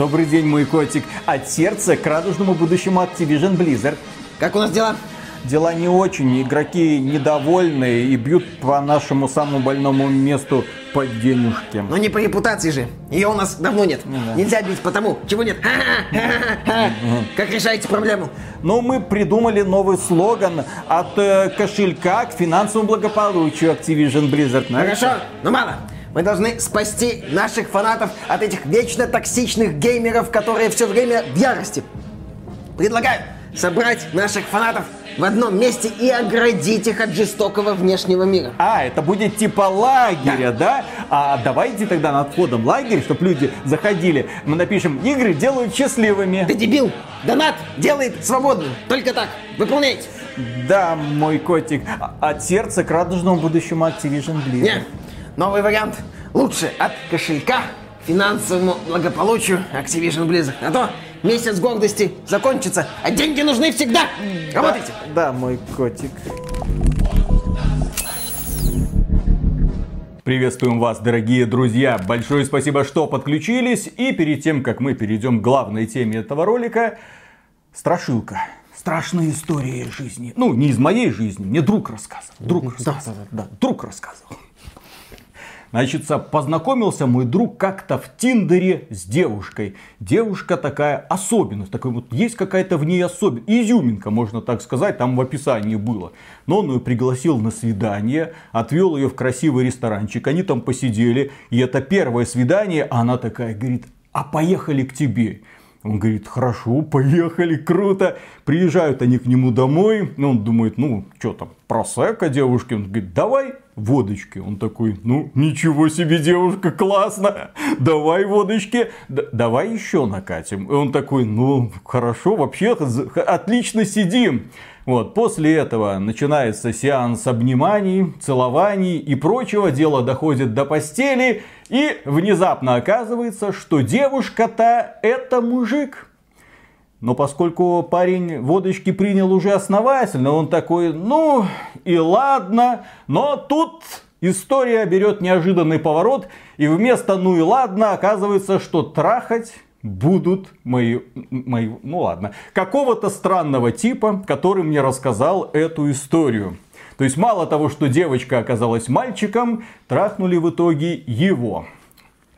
Добрый день, мой котик. От сердца к радужному будущему Activision Blizzard. Как у нас дела? Дела не очень, игроки недовольны и бьют по нашему самому больному месту по денежке. Но не по репутации же. Ее у нас давно нет. да. Нельзя бить потому. Чего нет? Как решаете проблему? Но мы придумали новый слоган от э, кошелька к финансовому благополучию Activision Blizzard. Хорошо, но мало. Мы должны спасти наших фанатов от этих вечно токсичных геймеров, которые все время в ярости. Предлагаю собрать наших фанатов в одном месте и оградить их от жестокого внешнего мира. А, это будет типа лагеря, да? А давайте тогда над входом лагерь, чтобы люди заходили, мы напишем «Игры делают счастливыми». Ты дебил! Донат делает свободным. Только так. Выполняйте. Да, мой котик. А- От сердца к радужному будущему Activision Blizzard. Не, новый вариант. Лучше от кошелька к финансовому благополучию Activision Blizzard. А то месяц гордости закончится, а деньги нужны всегда. Работайте. Да, мой котик. Приветствуем вас, дорогие друзья. Большое спасибо, что подключились. И перед тем, как мы перейдем к главной теме этого ролика, страшилка. Страшные истории жизни. Ну, не из моей жизни, мне друг рассказывал. Друг рассказывал. Да, друг рассказывал. Значит, познакомился мой друг как-то в Тиндере с девушкой. Девушка такая особенность, такая вот есть какая-то в ней особенность. Изюминка, можно так сказать, там в описании было. Но он ее пригласил на свидание, отвел ее в красивый ресторанчик, они там посидели. И это первое свидание, а она такая говорит, а поехали к тебе. Он говорит, хорошо, поехали, круто. Приезжают они к нему домой. Ну, он думает, ну, что там, просека девушки. Он говорит, давай водочки. Он такой, ну, ничего себе, девушка, классно. Давай водочки. «Да- давай еще накатим. И он такой, ну, хорошо, вообще, отлично сидим. Вот, после этого начинается сеанс обниманий, целований и прочего. Дело доходит до постели. И внезапно оказывается, что девушка-то это мужик. Но поскольку парень водочки принял уже основательно, он такой, ну и ладно. Но тут история берет неожиданный поворот. И вместо ну и ладно оказывается, что трахать будут мои, мои, ну ладно, какого-то странного типа, который мне рассказал эту историю. То есть мало того, что девочка оказалась мальчиком, трахнули в итоге его.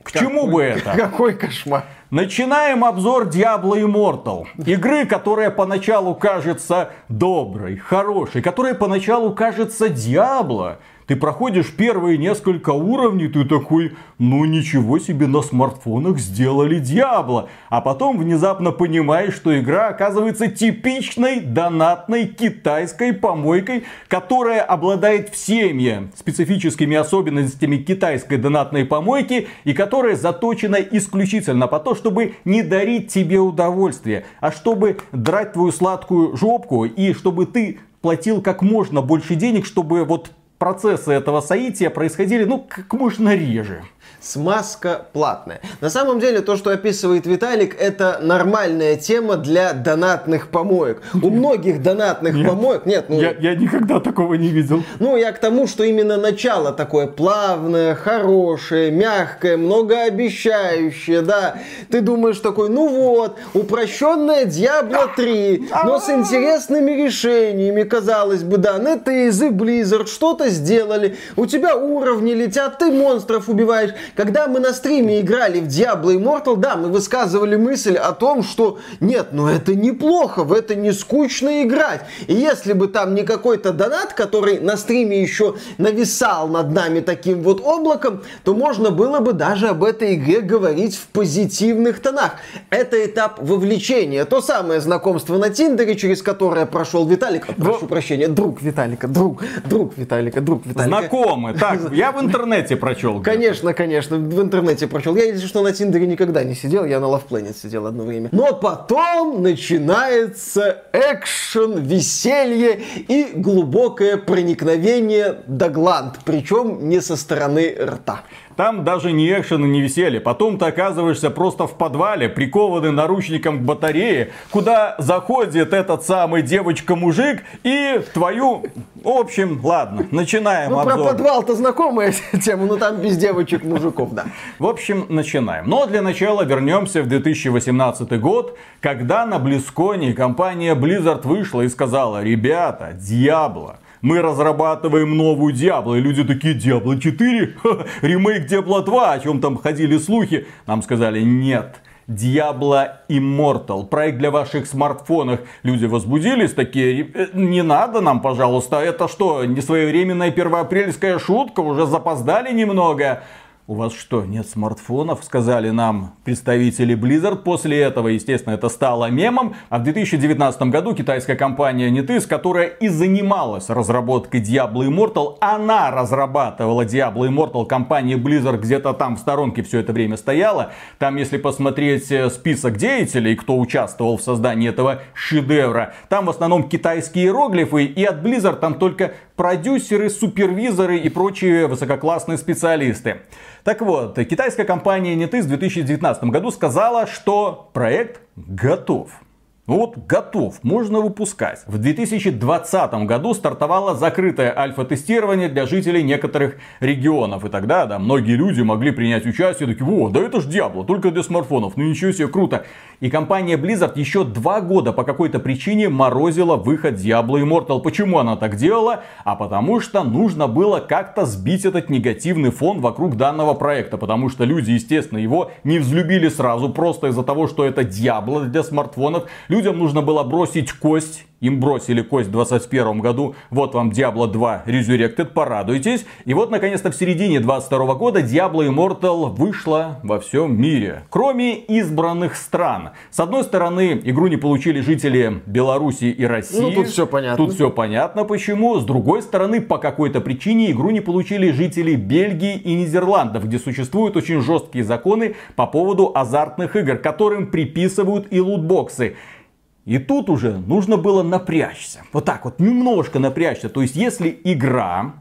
К чему бы это? Какой кошмар. Начинаем обзор Diablo Immortal. Игры, которая поначалу кажется доброй, хорошей, которая поначалу кажется Diablo. Ты проходишь первые несколько уровней, ты такой, ну ничего себе, на смартфонах сделали Diablo. А потом внезапно понимаешь, что игра оказывается типичной донатной китайской помойкой, которая обладает всеми специфическими особенностями китайской донатной помойки и которая заточена исключительно по то, чтобы не дарить тебе удовольствие, а чтобы драть твою сладкую жопку и чтобы ты платил как можно больше денег, чтобы вот процессы этого соития происходили, ну, как можно реже. Смазка платная. На самом деле, то, что описывает Виталик, это нормальная тема для донатных помоек. У многих донатных помоек... Нет, ну... Я, я никогда такого не видел. Ну, я к тому, что именно начало такое плавное, хорошее, мягкое, многообещающее, да. Ты думаешь такой, ну вот, упрощенная Diablo 3, но с интересными решениями, казалось бы, да. И Blizzard что-то сделали, у тебя уровни летят, ты монстров убиваешь. Когда мы на стриме играли в Diablo Immortal, да, мы высказывали мысль о том, что нет, ну это неплохо, в это не скучно играть. И если бы там не какой-то донат, который на стриме еще нависал над нами таким вот облаком, то можно было бы даже об этой игре говорить в позитивных тонах. Это этап вовлечения. То самое знакомство на Тиндере, через которое прошел Виталик. А, Прошу прощения, друг Виталика, друг, друг Виталика, друг Виталика. Знакомы. Так, я в интернете прочел. где-то. Конечно, конечно, в интернете прочел. Я, если что, на Тиндере никогда не сидел, я на Love Planet сидел одно время. Но потом начинается экшен, веселье и глубокое проникновение до гланд, причем не со стороны рта. Там даже не экшен и не веселье. Потом ты оказываешься просто в подвале, прикованный наручником к батарее, куда заходит этот самый девочка-мужик и твою... В общем, ладно, начинаем Ну, обзор. про подвал-то знакомая тема, но там без девочек, мужиков, да. В общем, начинаем. Но для начала вернемся в 2018 год, когда на Близконе компания Blizzard вышла и сказала, ребята, Диабло, мы разрабатываем новую Диабло. И люди такие, Диабло 4? Ха, ремейк Диабло 2, о чем там ходили слухи. Нам сказали, нет. Diablo Immortal. Проект для ваших смартфонов. Люди возбудились такие, «Э, не надо нам, пожалуйста. Это что, не своевременная первоапрельская шутка? Уже запоздали немного. У вас что, нет смартфонов? Сказали нам представители Blizzard. После этого, естественно, это стало мемом. А в 2019 году китайская компания NetEase, которая и занималась разработкой Diablo Immortal, она разрабатывала Diablo Immortal, компания Blizzard где-то там в сторонке все это время стояла. Там, если посмотреть э, список деятелей, кто участвовал в создании этого шедевра, там в основном китайские иероглифы, и от Blizzard там только продюсеры, супервизоры и прочие высококлассные специалисты. Так вот, китайская компания NetEase в 2019 году сказала, что проект готов. Ну вот готов, можно выпускать. В 2020 году стартовало закрытое альфа-тестирование для жителей некоторых регионов. И тогда, да, многие люди могли принять участие, такие, о, да это ж Диабло, только для смартфонов, ну ничего себе, круто. И компания Blizzard еще два года по какой-то причине морозила выход Diablo Immortal. Почему она так делала? А потому что нужно было как-то сбить этот негативный фон вокруг данного проекта. Потому что люди, естественно, его не взлюбили сразу просто из-за того, что это Diablo для смартфонов. Людям нужно было бросить кость им бросили кость в 2021 году. Вот вам Diablo 2 Resurrected, порадуйтесь. И вот, наконец-то, в середине 2022 года Diablo Immortal вышла во всем мире. Кроме избранных стран. С одной стороны, игру не получили жители Беларуси и России. Ну, тут всё понятно. Тут все понятно почему. С другой стороны, по какой-то причине игру не получили жители Бельгии и Нидерландов, где существуют очень жесткие законы по поводу азартных игр, которым приписывают и лутбоксы. И тут уже нужно было напрячься. Вот так вот, немножко напрячься. То есть, если игра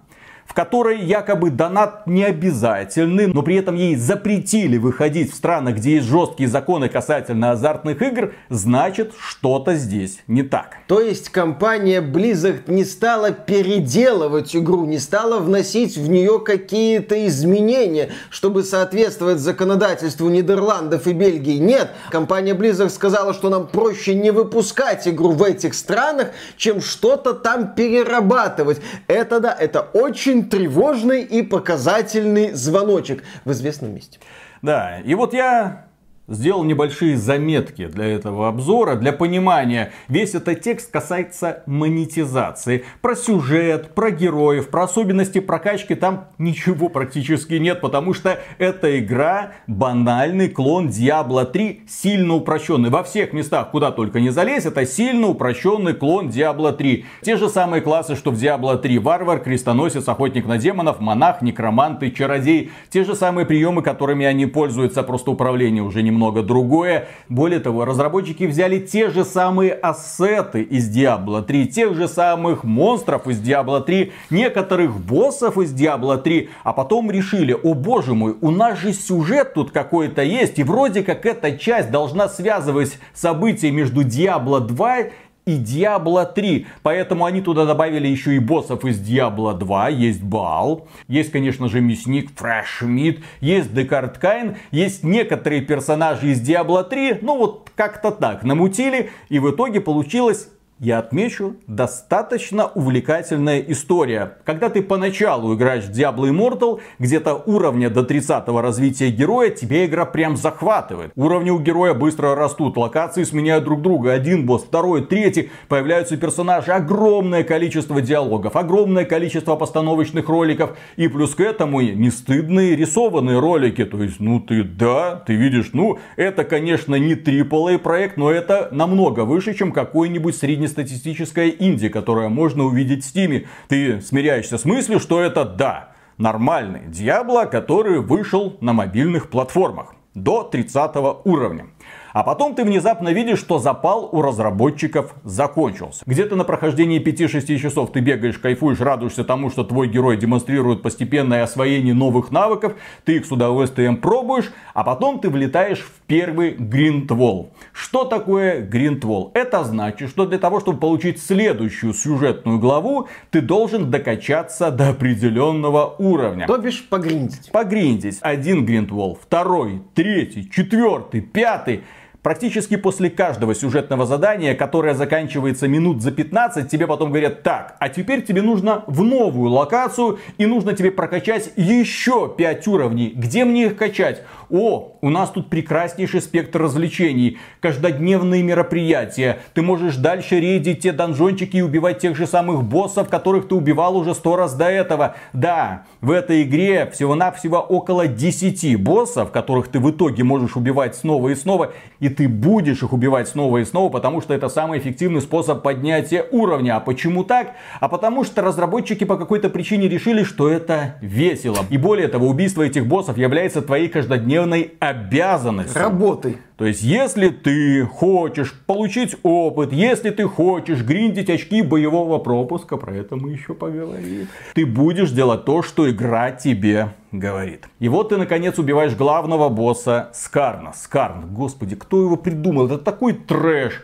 в которой якобы донат не обязательный, но при этом ей запретили выходить в страны, где есть жесткие законы касательно азартных игр, значит что-то здесь не так. То есть компания Blizzard не стала переделывать игру, не стала вносить в нее какие-то изменения, чтобы соответствовать законодательству Нидерландов и Бельгии. Нет, компания Blizzard сказала, что нам проще не выпускать игру в этих странах, чем что-то там перерабатывать. Это да, это очень тревожный и показательный звоночек в известном месте. Да, и вот я сделал небольшие заметки для этого обзора, для понимания. Весь этот текст касается монетизации. Про сюжет, про героев, про особенности прокачки там ничего практически нет, потому что эта игра банальный клон Diablo 3, сильно упрощенный. Во всех местах, куда только не залезь, это сильно упрощенный клон Diablo 3. Те же самые классы, что в Diablo 3. Варвар, крестоносец, охотник на демонов, монах, некромант и чародей. Те же самые приемы, которыми они пользуются, просто управление уже немного другое. Более того, разработчики взяли те же самые ассеты из Diablo 3, тех же самых монстров из Diablo 3, некоторых боссов из Diablo 3, а потом решили, о боже мой, у нас же сюжет тут какой-то есть, и вроде как эта часть должна связывать события между Diablo 2 и Diablo 3. Поэтому они туда добавили еще и боссов из Diablo 2. Есть Бал, есть, конечно же, Мясник, Фрэш Мид, есть Декарт Кайн, есть некоторые персонажи из Diablo 3. Ну вот как-то так намутили. И в итоге получилось я отмечу, достаточно увлекательная история. Когда ты поначалу играешь в Diablo Immortal, где-то уровня до 30 развития героя, тебе игра прям захватывает. Уровни у героя быстро растут, локации сменяют друг друга. Один босс, второй, третий. Появляются персонажи, огромное количество диалогов, огромное количество постановочных роликов. И плюс к этому не стыдные рисованные ролики. То есть, ну ты да, ты видишь, ну это, конечно, не AAA проект, но это намного выше, чем какой-нибудь средний среднестатистическая инди, которая можно увидеть в Стиме. Ты смиряешься с мыслью, что это да, нормальный Диабло, который вышел на мобильных платформах до 30 уровня. А потом ты внезапно видишь, что запал у разработчиков закончился. Где-то на прохождении 5-6 часов ты бегаешь, кайфуешь, радуешься тому, что твой герой демонстрирует постепенное освоение новых навыков, ты их с удовольствием пробуешь, а потом ты влетаешь в первый гринтвол. Что такое гринтвол? Это значит, что для того, чтобы получить следующую сюжетную главу, ты должен докачаться до определенного уровня. То бишь погриндить. Погриндить. Один гринтвол, второй, третий, четвертый, пятый. Практически после каждого сюжетного задания, которое заканчивается минут за 15, тебе потом говорят, так, а теперь тебе нужно в новую локацию и нужно тебе прокачать еще 5 уровней. Где мне их качать? О, у нас тут прекраснейший спектр развлечений, каждодневные мероприятия. Ты можешь дальше рейдить те донжончики и убивать тех же самых боссов, которых ты убивал уже сто раз до этого. Да, в этой игре всего-навсего около 10 боссов, которых ты в итоге можешь убивать снова и снова. И ты будешь их убивать снова и снова, потому что это самый эффективный способ поднятия уровня. А почему так? А потому что разработчики по какой-то причине решили, что это весело. И более того, убийство этих боссов является твоей каждодневной ежедневной обязанностью. Работы. То есть, если ты хочешь получить опыт, если ты хочешь гриндить очки боевого пропуска, про это мы еще поговорим, ты будешь делать то, что игра тебе говорит. И вот ты, наконец, убиваешь главного босса Скарна. Скарн, господи, кто его придумал? Это такой трэш.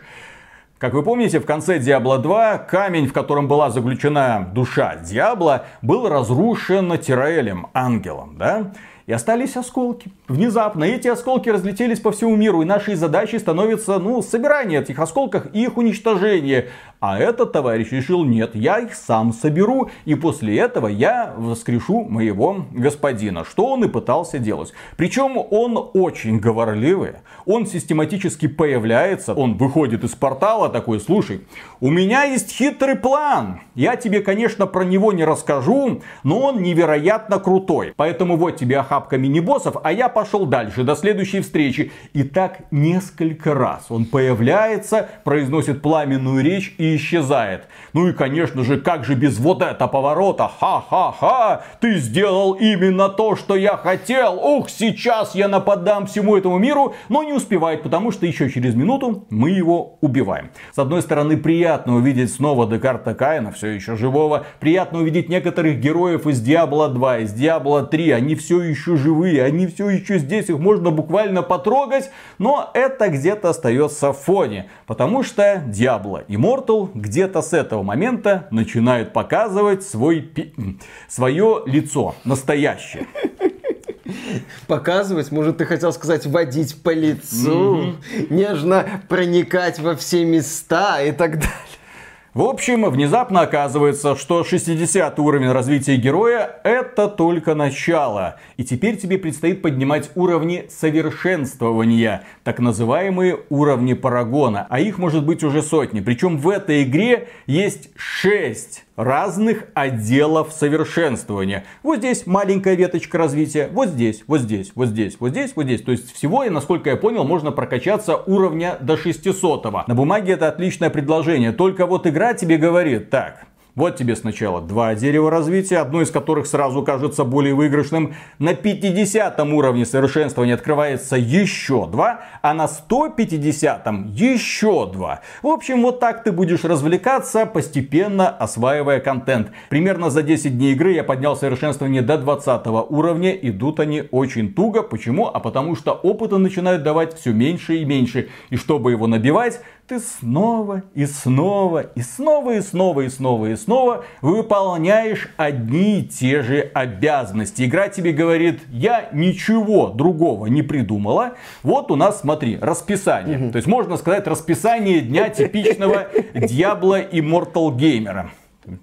Как вы помните, в конце Diablo 2 камень, в котором была заключена душа Диабло, был разрушен Тираэлем, ангелом, да? И остались осколки. Внезапно эти осколки разлетелись по всему миру, и нашей задачей становится, ну, собирание этих осколков и их уничтожение. А этот товарищ решил, нет, я их сам соберу, и после этого я воскрешу моего господина. Что он и пытался делать. Причем он очень говорливый, он систематически появляется, он выходит из портала такой, слушай, у меня есть хитрый план. Я тебе, конечно, про него не расскажу, но он невероятно крутой. Поэтому вот тебе охапка мини-боссов, а я пошел дальше, до следующей встречи. И так несколько раз он появляется, произносит пламенную речь и исчезает. Ну и, конечно же, как же без вот этого поворота? Ха-ха-ха! Ты сделал именно то, что я хотел! Ух, сейчас я нападам всему этому миру! Но не успевает, потому что еще через минуту мы его убиваем. С одной стороны, приятно увидеть снова Декарта Каина, все еще живого. Приятно увидеть некоторых героев из Диабло 2, из Диабло 3. Они все еще живые, они все еще здесь, их можно буквально потрогать. Но это где-то остается в фоне. Потому что Diablo Immortal где-то с этого момента начинает показывать свой, свое лицо настоящее. Показывать, может, ты хотел сказать, водить по лицу, mm-hmm. нежно проникать во все места и так далее. В общем, внезапно оказывается, что 60 уровень развития героя это только начало. И теперь тебе предстоит поднимать уровни совершенствования, так называемые уровни парагона. А их может быть уже сотни. Причем в этой игре есть 6 разных отделов совершенствования. Вот здесь маленькая веточка развития, вот здесь, вот здесь, вот здесь, вот здесь, вот здесь. То есть всего, и насколько я понял, можно прокачаться уровня до 600. -го. На бумаге это отличное предложение, только вот игра тебе говорит, так, вот тебе сначала два дерева развития, одно из которых сразу кажется более выигрышным. На 50 уровне совершенствования открывается еще два, а на 150 еще два. В общем, вот так ты будешь развлекаться, постепенно осваивая контент. Примерно за 10 дней игры я поднял совершенствование до 20 уровня. Идут они очень туго. Почему? А потому что опыта начинают давать все меньше и меньше. И чтобы его набивать, ты снова и снова и снова и снова и снова и снова выполняешь одни и те же обязанности. Игра тебе говорит, я ничего другого не придумала. Вот у нас, смотри, расписание. То есть можно сказать расписание дня типичного Diablo Immortal геймера.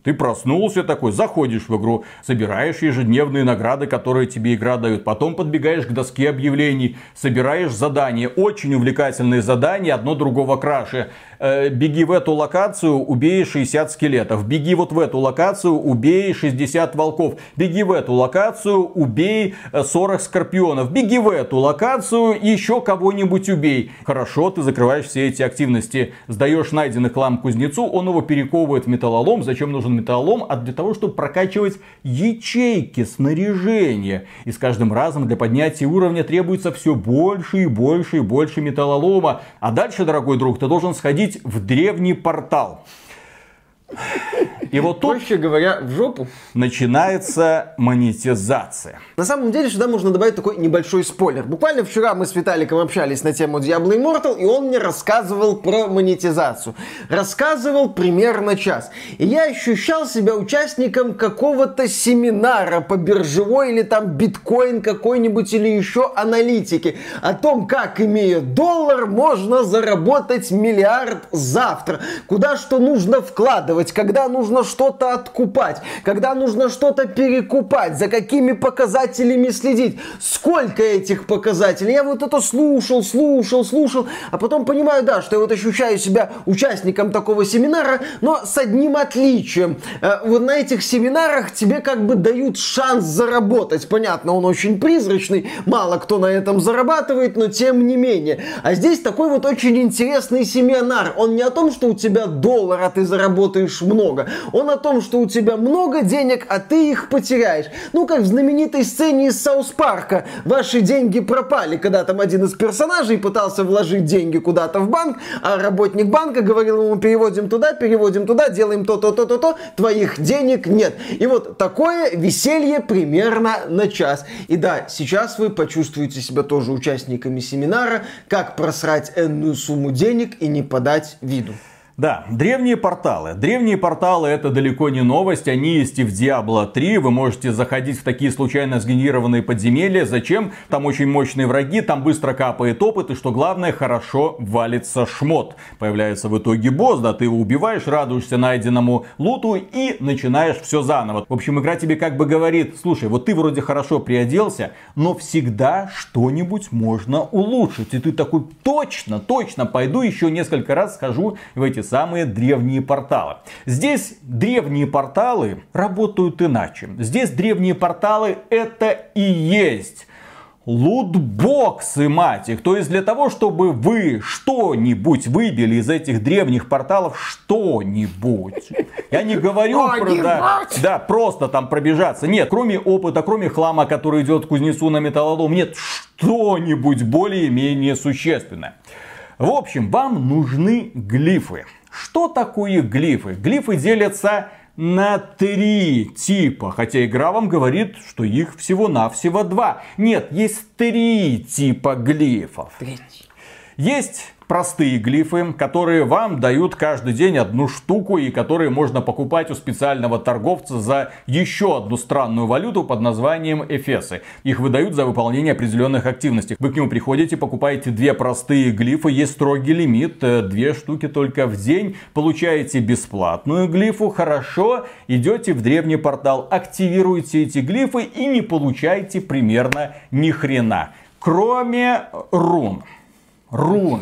Ты проснулся такой, заходишь в игру, собираешь ежедневные награды, которые тебе игра дает. Потом подбегаешь к доске объявлений, собираешь задания. Очень увлекательные задания, одно другого краше. Э, беги в эту локацию, убей 60 скелетов. Беги вот в эту локацию, убей 60 волков. Беги в эту локацию, убей 40 э, скорпионов. Беги в эту локацию, еще кого-нибудь убей. Хорошо, ты закрываешь все эти активности. Сдаешь найденный хлам кузнецу, он его перековывает в металлолом. Зачем нужен металлолом? А для того, чтобы прокачивать ячейки снаряжения. И с каждым разом для поднятия уровня требуется все больше и больше и больше металлолома. А дальше, дорогой друг, ты должен сходить в древний портал. И вот тут, Проще говоря, в жопу. начинается монетизация. На самом деле сюда можно добавить такой небольшой спойлер. Буквально вчера мы с Виталиком общались на тему Diablo Immortal, и он мне рассказывал про монетизацию. Рассказывал примерно час. И я ощущал себя участником какого-то семинара по биржевой или там биткоин какой-нибудь или еще аналитики. О том, как, имея доллар, можно заработать миллиард завтра. Куда что нужно вкладывать, когда нужно что-то откупать, когда нужно что-то перекупать, за какими показателями следить, сколько этих показателей. Я вот это слушал, слушал, слушал, а потом понимаю, да, что я вот ощущаю себя участником такого семинара, но с одним отличием. Э, вот на этих семинарах тебе как бы дают шанс заработать. Понятно, он очень призрачный, мало кто на этом зарабатывает, но тем не менее. А здесь такой вот очень интересный семинар. Он не о том, что у тебя доллар, а ты заработаешь много он о том, что у тебя много денег, а ты их потеряешь. Ну, как в знаменитой сцене из Саус Парка. Ваши деньги пропали, когда там один из персонажей пытался вложить деньги куда-то в банк, а работник банка говорил ему, переводим туда, переводим туда, делаем то-то, то-то, то, твоих денег нет. И вот такое веселье примерно на час. И да, сейчас вы почувствуете себя тоже участниками семинара, как просрать энную сумму денег и не подать виду. Да, древние порталы. Древние порталы это далеко не новость, они есть и в Diablo 3. Вы можете заходить в такие случайно сгенерированные подземелья. Зачем? Там очень мощные враги, там быстро капает опыт, и что главное, хорошо валится шмот. Появляется в итоге босс, да, ты его убиваешь, радуешься найденному луту и начинаешь все заново. В общем, игра тебе как бы говорит, слушай, вот ты вроде хорошо приоделся, но всегда что-нибудь можно улучшить. И ты такой, точно, точно, пойду еще несколько раз схожу в эти самые древние порталы. Здесь древние порталы работают иначе. Здесь древние порталы это и есть лутбоксы, мать их. То есть для того, чтобы вы что-нибудь выбили из этих древних порталов, что-нибудь. Я не говорю про, да, да, просто там пробежаться. Нет, кроме опыта, кроме хлама, который идет к кузнецу на металлолом, нет что-нибудь более-менее существенное. В общем, вам нужны глифы. Что такое глифы? Глифы делятся на три типа, хотя игра вам говорит, что их всего-навсего два. Нет, есть три типа глифов. Третий. Есть простые глифы, которые вам дают каждый день одну штуку и которые можно покупать у специального торговца за еще одну странную валюту под названием эфесы. Их выдают за выполнение определенных активностей. Вы к нему приходите, покупаете две простые глифы, есть строгий лимит, э, две штуки только в день, получаете бесплатную глифу, хорошо, идете в древний портал, активируете эти глифы и не получаете примерно ни хрена. Кроме рун. Рун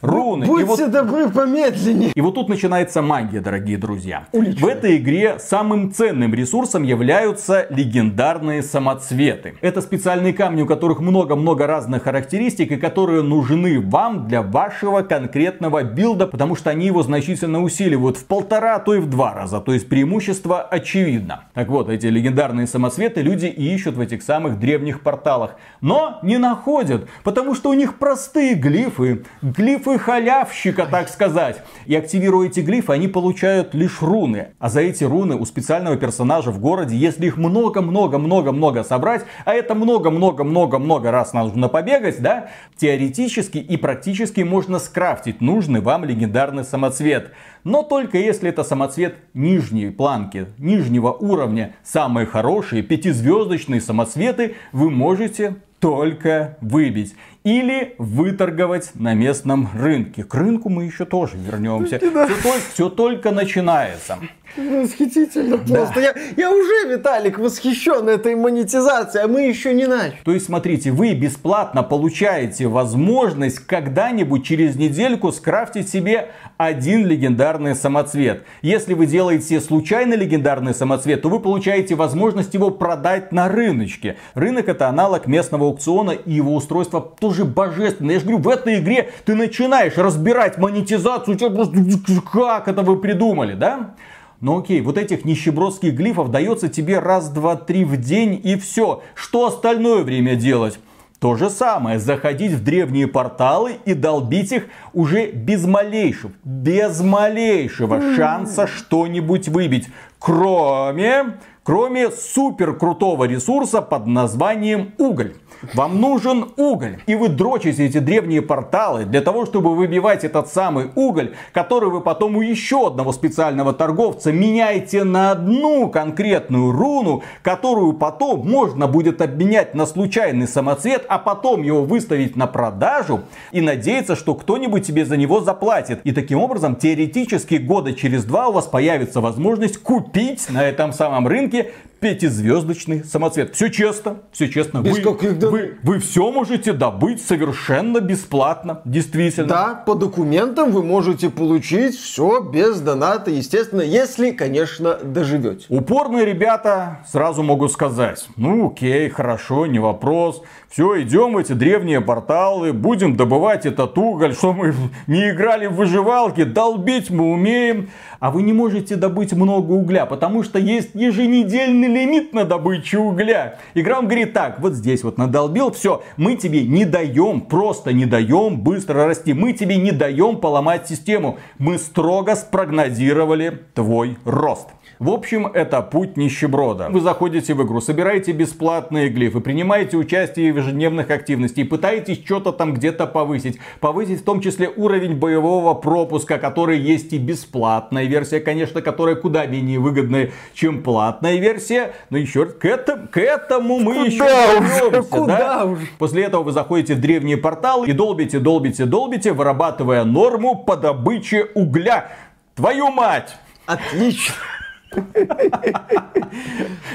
руны. Будьте и вот... добры помедленнее. И вот тут начинается магия, дорогие друзья. Уличная. В этой игре самым ценным ресурсом являются легендарные самоцветы. Это специальные камни, у которых много-много разных характеристик и которые нужны вам для вашего конкретного билда, потому что они его значительно усиливают в полтора, а то и в два раза. То есть преимущество очевидно. Так вот, эти легендарные самоцветы люди ищут в этих самых древних порталах. Но не находят, потому что у них простые глифы. Глифы глифы халявщика, так сказать. И активируя эти глифы, они получают лишь руны. А за эти руны у специального персонажа в городе, если их много-много-много-много собрать, а это много-много-много-много раз нужно побегать, да, теоретически и практически можно скрафтить нужный вам легендарный самоцвет. Но только если это самоцвет нижней планки, нижнего уровня. Самые хорошие пятизвездочные самоцветы вы можете только выбить. Или выторговать на местном рынке. К рынку мы еще тоже вернемся. Все, только, все только начинается. Восхитительно просто. Да. Я, я уже, Виталик, восхищен этой монетизацией, а мы еще не начали. То есть, смотрите, вы бесплатно получаете возможность когда-нибудь через недельку скрафтить себе один легендарный самоцвет. Если вы делаете случайно легендарный самоцвет, то вы получаете возможность его продать на рыночке. Рынок это аналог местного аукциона и его устройство тоже божественное. Я же говорю, в этой игре ты начинаешь разбирать монетизацию, тебя просто как это вы придумали, да? Ну окей, вот этих нищебродских глифов дается тебе раз, два, три в день и все. Что остальное время делать? То же самое, заходить в древние порталы и долбить их уже без малейшего, без малейшего шанса что-нибудь выбить. Кроме, кроме супер крутого ресурса под названием уголь. Вам нужен уголь. И вы дрочите эти древние порталы для того, чтобы выбивать этот самый уголь, который вы потом у еще одного специального торговца меняете на одну конкретную руну, которую потом можно будет обменять на случайный самоцвет, а потом его выставить на продажу и надеяться, что кто-нибудь тебе за него заплатит. И таким образом, теоретически года через два у вас появится возможность купить на этом самом рынке Америки пятизвездочный самоцвет. Все честно, все честно. Без вы, вы, вы все можете добыть совершенно бесплатно, действительно. Да, по документам вы можете получить все без доната, естественно, если, конечно, доживете. Упорные ребята сразу могут сказать, ну окей, хорошо, не вопрос. Все, идем в эти древние порталы, будем добывать этот уголь, что мы не играли в выживалки, долбить мы умеем. А вы не можете добыть много угля, потому что есть еженедельный лимит на добычу угля. Игра вам говорит так, вот здесь вот надолбил, все, мы тебе не даем, просто не даем быстро расти, мы тебе не даем поломать систему. Мы строго спрогнозировали твой рост. В общем, это путь нищеброда. Вы заходите в игру, собираете бесплатные глифы, принимаете участие в ежедневных активностях, пытаетесь что-то там где-то повысить. Повысить в том числе уровень боевого пропуска, который есть и бесплатная версия, конечно, которая куда менее выгодная, чем платная версия. Но еще к, это, к этому мы куда еще вернемся. Куда да? уже? После этого вы заходите в древние порталы и долбите, долбите, долбите, вырабатывая норму по добыче угля. Твою мать! Отлично!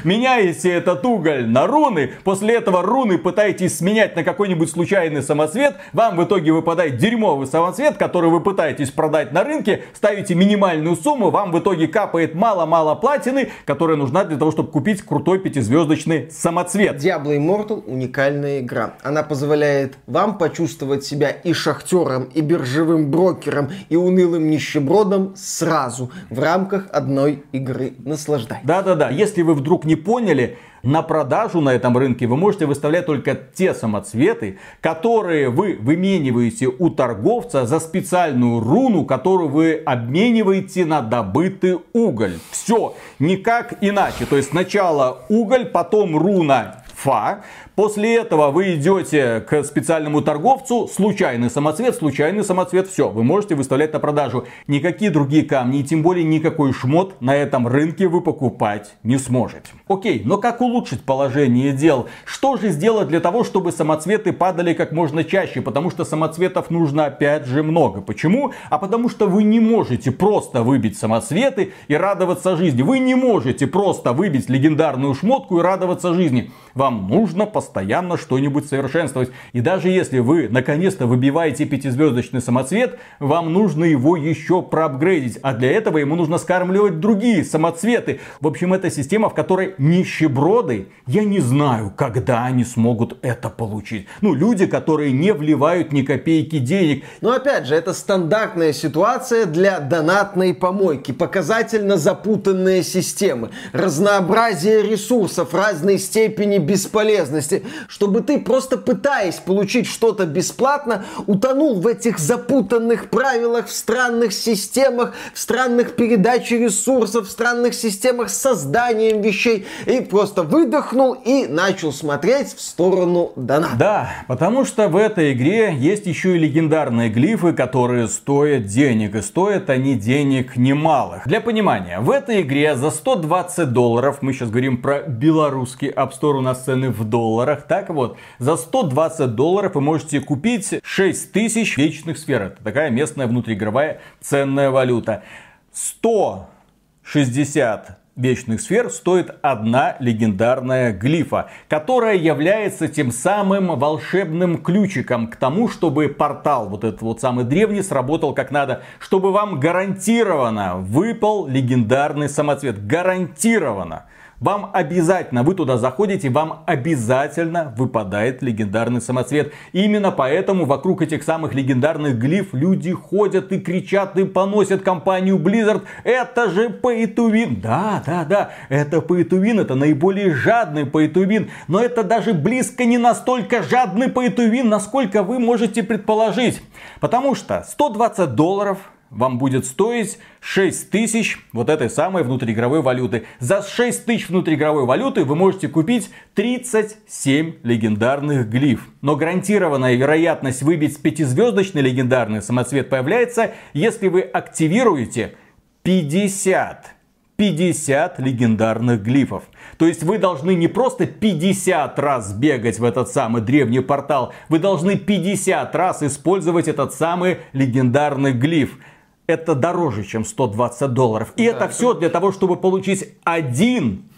Меняете этот уголь на руны, после этого руны пытаетесь сменять на какой-нибудь случайный самоцвет, вам в итоге выпадает дерьмовый самоцвет, который вы пытаетесь продать на рынке, ставите минимальную сумму, вам в итоге капает мало-мало платины, которая нужна для того, чтобы купить крутой пятизвездочный самоцвет. Diablo Immortal уникальная игра. Она позволяет вам почувствовать себя и шахтером, и биржевым брокером, и унылым нищебродом сразу в рамках одной игры игры наслаждайтесь. Да-да-да, если вы вдруг не поняли, на продажу на этом рынке вы можете выставлять только те самоцветы, которые вы вымениваете у торговца за специальную руну, которую вы обмениваете на добытый уголь. Все, никак иначе. То есть сначала уголь, потом руна фа, После этого вы идете к специальному торговцу, случайный самоцвет, случайный самоцвет, все, вы можете выставлять на продажу. Никакие другие камни, и тем более никакой шмот на этом рынке вы покупать не сможете. Окей, но как улучшить положение дел? Что же сделать для того, чтобы самоцветы падали как можно чаще? Потому что самоцветов нужно опять же много. Почему? А потому что вы не можете просто выбить самоцветы и радоваться жизни. Вы не можете просто выбить легендарную шмотку и радоваться жизни. Вам нужно постоянно что-нибудь совершенствовать. И даже если вы наконец-то выбиваете пятизвездочный самоцвет, вам нужно его еще проапгрейдить. А для этого ему нужно скармливать другие самоцветы. В общем, это система, в которой нищеброды, я не знаю, когда они смогут это получить. Ну, люди, которые не вливают ни копейки денег. Но опять же, это стандартная ситуация для донатной помойки. Показательно запутанные системы. Разнообразие ресурсов разной степени бесполезности, чтобы ты просто пытаясь получить что-то бесплатно, утонул в этих запутанных правилах, в странных системах, в странных передаче ресурсов, в странных системах с созданием вещей, и просто выдохнул и начал смотреть в сторону доната. Да, потому что в этой игре есть еще и легендарные глифы, которые стоят денег, и стоят они денег немалых. Для понимания, в этой игре за 120 долларов, мы сейчас говорим про белорусский App у нас цены в долларах. Так вот, за 120 долларов вы можете купить 6000 вечных сфер. Это такая местная внутриигровая ценная валюта. 160 вечных сфер стоит одна легендарная глифа, которая является тем самым волшебным ключиком к тому, чтобы портал, вот этот вот самый древний, сработал как надо, чтобы вам гарантированно выпал легендарный самоцвет. Гарантированно вам обязательно, вы туда заходите, вам обязательно выпадает легендарный самоцвет. Именно поэтому вокруг этих самых легендарных глиф люди ходят и кричат и поносят компанию Blizzard. Это же pay to win. Да, да, да, это pay to win, это наиболее жадный pay to win. Но это даже близко не настолько жадный pay to win, насколько вы можете предположить. Потому что 120 долларов вам будет стоить 6 тысяч вот этой самой внутриигровой валюты. За 6 тысяч внутриигровой валюты вы можете купить 37 легендарных глиф. Но гарантированная вероятность выбить пятизвездочный легендарный самоцвет появляется, если вы активируете 50 50 легендарных глифов. То есть вы должны не просто 50 раз бегать в этот самый древний портал, вы должны 50 раз использовать этот самый легендарный глиф это дороже, чем 120 долларов. И да, это, это все для того, чтобы получить один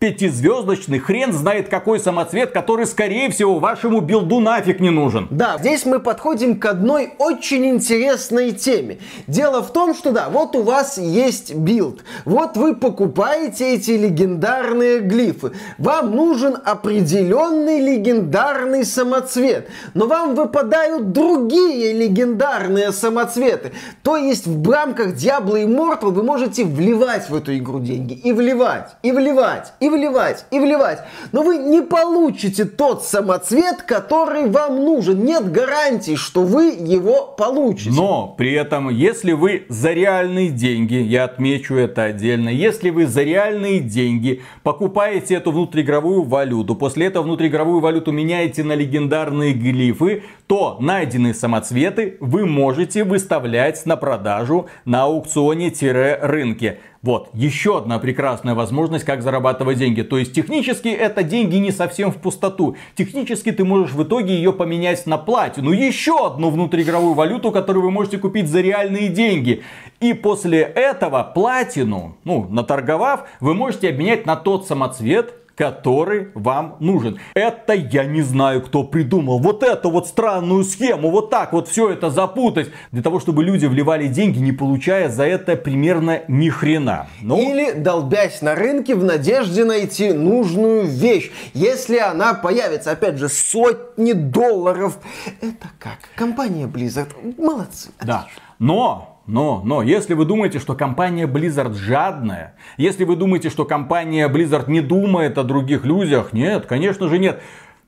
пятизвездочный, хрен знает какой самоцвет, который, скорее всего, вашему билду нафиг не нужен. Да, здесь мы подходим к одной очень интересной теме. Дело в том, что да, вот у вас есть билд, вот вы покупаете эти легендарные глифы, вам нужен определенный легендарный самоцвет, но вам выпадают другие легендарные самоцветы. То есть в рамках Diablo Immortal вы можете вливать в эту игру деньги, и вливать, и вливать, и вливать, и вливать. Но вы не получите тот самоцвет, который вам нужен. Нет гарантии, что вы его получите. Но при этом, если вы за реальные деньги, я отмечу это отдельно, если вы за реальные деньги покупаете эту внутриигровую валюту, после этого внутриигровую валюту меняете на легендарные глифы, то найденные самоцветы вы можете выставлять на продажу на аукционе-рынке. Вот, еще одна прекрасная возможность, как зарабатывать деньги. То есть, технически это деньги не совсем в пустоту. Технически ты можешь в итоге ее поменять на платину. Еще одну внутриигровую валюту, которую вы можете купить за реальные деньги. И после этого платину, ну, наторговав, вы можете обменять на тот самоцвет, который вам нужен. Это я не знаю, кто придумал. Вот эту вот странную схему, вот так вот все это запутать, для того, чтобы люди вливали деньги, не получая за это примерно ни хрена. Ну... Или долбясь на рынке в надежде найти нужную вещь. Если она появится, опять же, сотни долларов. Это как? Компания Blizzard. Молодцы. Да. Но но, но, если вы думаете, что компания Blizzard жадная, если вы думаете, что компания Blizzard не думает о других людях, нет, конечно же нет.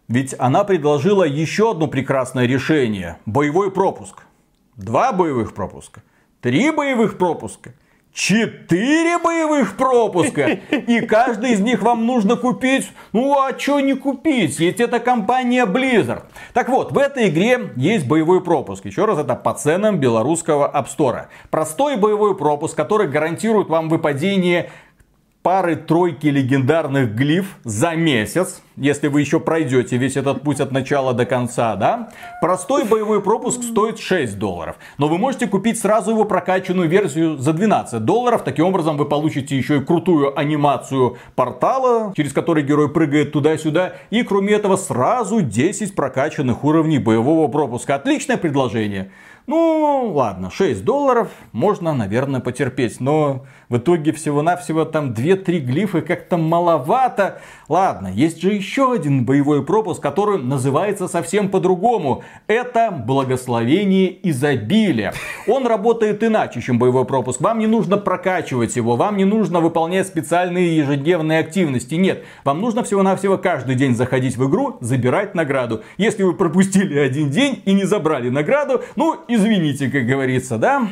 Ведь она предложила еще одно прекрасное решение. Боевой пропуск. Два боевых пропуска. Три боевых пропуска. Четыре боевых пропуска. И каждый из них вам нужно купить. Ну а что не купить, Ведь это компания Blizzard. Так вот, в этой игре есть боевой пропуск. Еще раз, это по ценам белорусского App. Простой боевой пропуск, который гарантирует вам выпадение пары-тройки легендарных глиф за месяц, если вы еще пройдете весь этот путь от начала до конца, да? Простой боевой пропуск стоит 6 долларов. Но вы можете купить сразу его прокачанную версию за 12 долларов. Таким образом вы получите еще и крутую анимацию портала, через который герой прыгает туда-сюда. И кроме этого сразу 10 прокачанных уровней боевого пропуска. Отличное предложение. Ну, ладно, 6 долларов можно, наверное, потерпеть. Но в итоге всего-навсего там 2-3 глифы как-то маловато. Ладно, есть же еще один боевой пропуск, который называется совсем по-другому. Это благословение изобилия. Он работает иначе, чем боевой пропуск. Вам не нужно прокачивать его, вам не нужно выполнять специальные ежедневные активности. Нет, вам нужно всего-навсего каждый день заходить в игру, забирать награду. Если вы пропустили один день и не забрали награду, ну, извините, как говорится, да?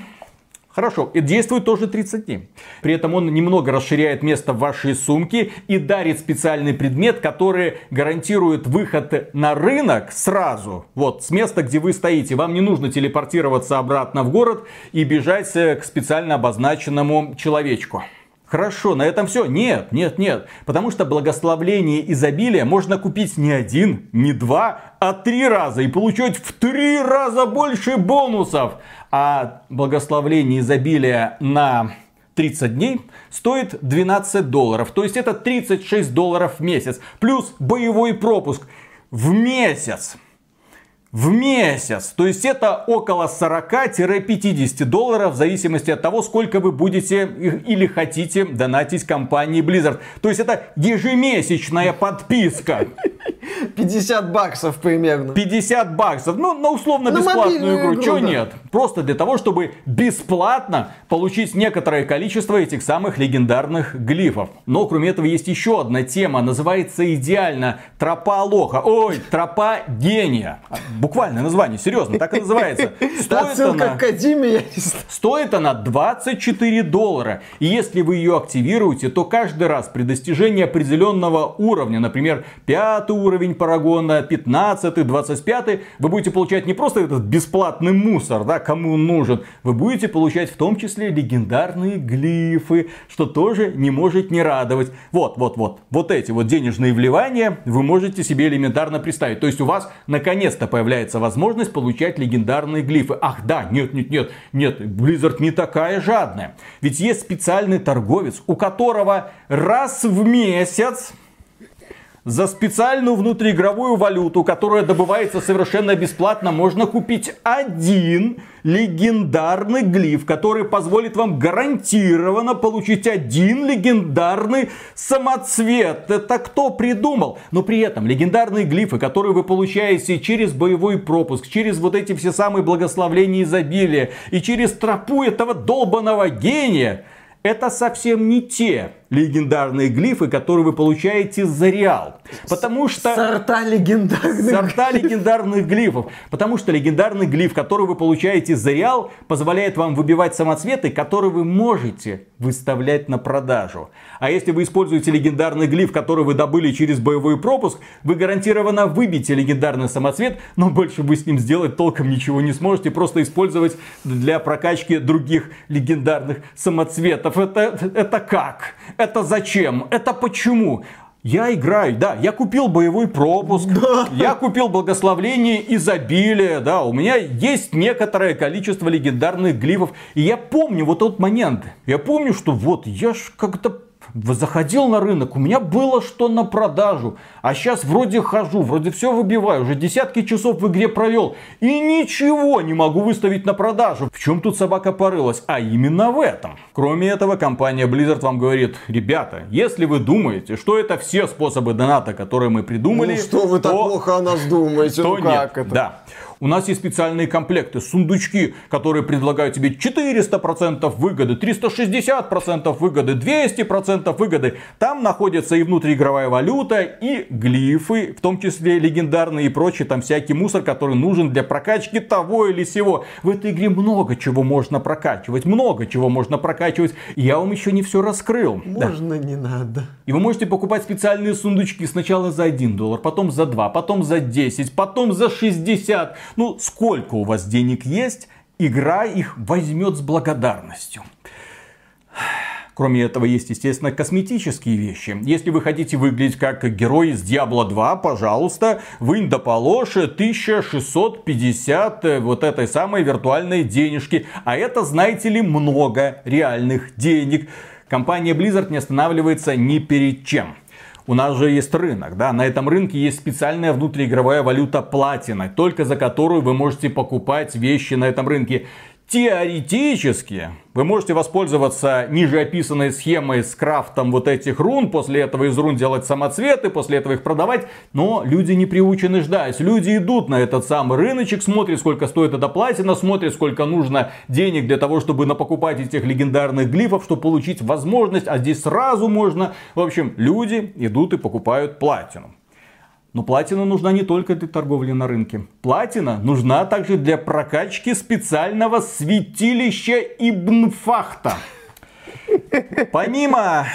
Хорошо, и действует тоже 30 дней. При этом он немного расширяет место в вашей сумке и дарит специальный предмет, который гарантирует выход на рынок сразу. Вот, с места, где вы стоите. Вам не нужно телепортироваться обратно в город и бежать э, к специально обозначенному человечку. Хорошо, на этом все? Нет, нет, нет. Потому что благословление изобилия можно купить не один, не два, а три раза и получать в три раза больше бонусов. А благословление изобилия на 30 дней стоит 12 долларов. То есть это 36 долларов в месяц. Плюс боевой пропуск в месяц в месяц. То есть это около 40-50 долларов в зависимости от того, сколько вы будете или хотите донатить компании Blizzard. То есть это ежемесячная подписка. 50 баксов примерно. 50 баксов. Ну, на условно бесплатную игру. игру. Чего да. нет? Просто для того, чтобы бесплатно получить некоторое количество этих самых легендарных глифов. Но кроме этого есть еще одна тема. Называется идеально тропа лоха. Ой, тропа гения Буквальное название, серьезно, так и называется. Стоит она, стоит она 24 доллара. И если вы ее активируете, то каждый раз при достижении определенного уровня, например, пятый уровень Парагона, 15, 25, вы будете получать не просто этот бесплатный мусор, да, кому он нужен, вы будете получать в том числе легендарные глифы, что тоже не может не радовать. Вот, вот, вот, вот эти вот денежные вливания вы можете себе элементарно представить. То есть у вас наконец-то появляется появляется возможность получать легендарные глифы. Ах да, нет, нет, нет, нет, Blizzard не такая жадная. Ведь есть специальный торговец, у которого раз в месяц за специальную внутриигровую валюту, которая добывается совершенно бесплатно, можно купить один легендарный глиф, который позволит вам гарантированно получить один легендарный самоцвет. Это кто придумал? Но при этом легендарные глифы, которые вы получаете через боевой пропуск, через вот эти все самые благословления изобилия и через тропу этого долбанного гения, это совсем не те легендарные глифы, которые вы получаете за реал. Потому что... Сорта легендарных Сорта легендарных глифов. Потому что легендарный глиф, который вы получаете за реал, позволяет вам выбивать самоцветы, которые вы можете выставлять на продажу. А если вы используете легендарный глиф, который вы добыли через боевой пропуск, вы гарантированно выбьете легендарный самоцвет, но больше вы с ним сделать толком ничего не сможете, просто использовать для прокачки других легендарных самоцветов. Это, это как? Это зачем? Это почему? Я играю, да, я купил боевой пропуск, да. я купил благословление изобилия, да, у меня есть некоторое количество легендарных глифов. И я помню вот тот момент, я помню, что вот я ж как-то заходил на рынок, у меня было что на продажу. А сейчас вроде хожу, вроде все выбиваю, уже десятки часов в игре провел. И ничего не могу выставить на продажу. В чем тут собака порылась? А именно в этом. Кроме этого, компания Blizzard вам говорит, ребята, если вы думаете, что это все способы доната, которые мы придумали, ну что вы так плохо о нас думаете? То ну как нет. это? Да. У нас есть специальные комплекты, сундучки, которые предлагают тебе 400% выгоды, 360% выгоды, 200% выгоды. Там находится и внутриигровая валюта, и глифы, в том числе легендарные и прочие, там всякий мусор, который нужен для прокачки того или сего. В этой игре много чего можно прокачивать, много чего можно прокачивать. Я вам еще не все раскрыл. Можно, да. не надо. И вы можете покупать специальные сундучки сначала за 1 доллар, потом за 2, потом за 10, потом за 60. Ну, сколько у вас денег есть, игра их возьмет с благодарностью. Кроме этого, есть, естественно, косметические вещи. Если вы хотите выглядеть как герой из Diablo 2, пожалуйста, вынь да положь 1650 э, вот этой самой виртуальной денежки. А это, знаете ли, много реальных денег. Компания Blizzard не останавливается ни перед чем. У нас же есть рынок, да, на этом рынке есть специальная внутриигровая валюта платина, только за которую вы можете покупать вещи на этом рынке. Теоретически вы можете воспользоваться ниже описанной схемой с крафтом вот этих рун, после этого из рун делать самоцветы, после этого их продавать, но люди не приучены ждать. Люди идут на этот самый рыночек, смотрят, сколько стоит эта платина, смотрят, сколько нужно денег для того, чтобы напокупать этих легендарных глифов, чтобы получить возможность, а здесь сразу можно. В общем, люди идут и покупают платину. Но платина нужна не только для торговли на рынке. Платина нужна также для прокачки специального святилища Ибнфахта. Помимо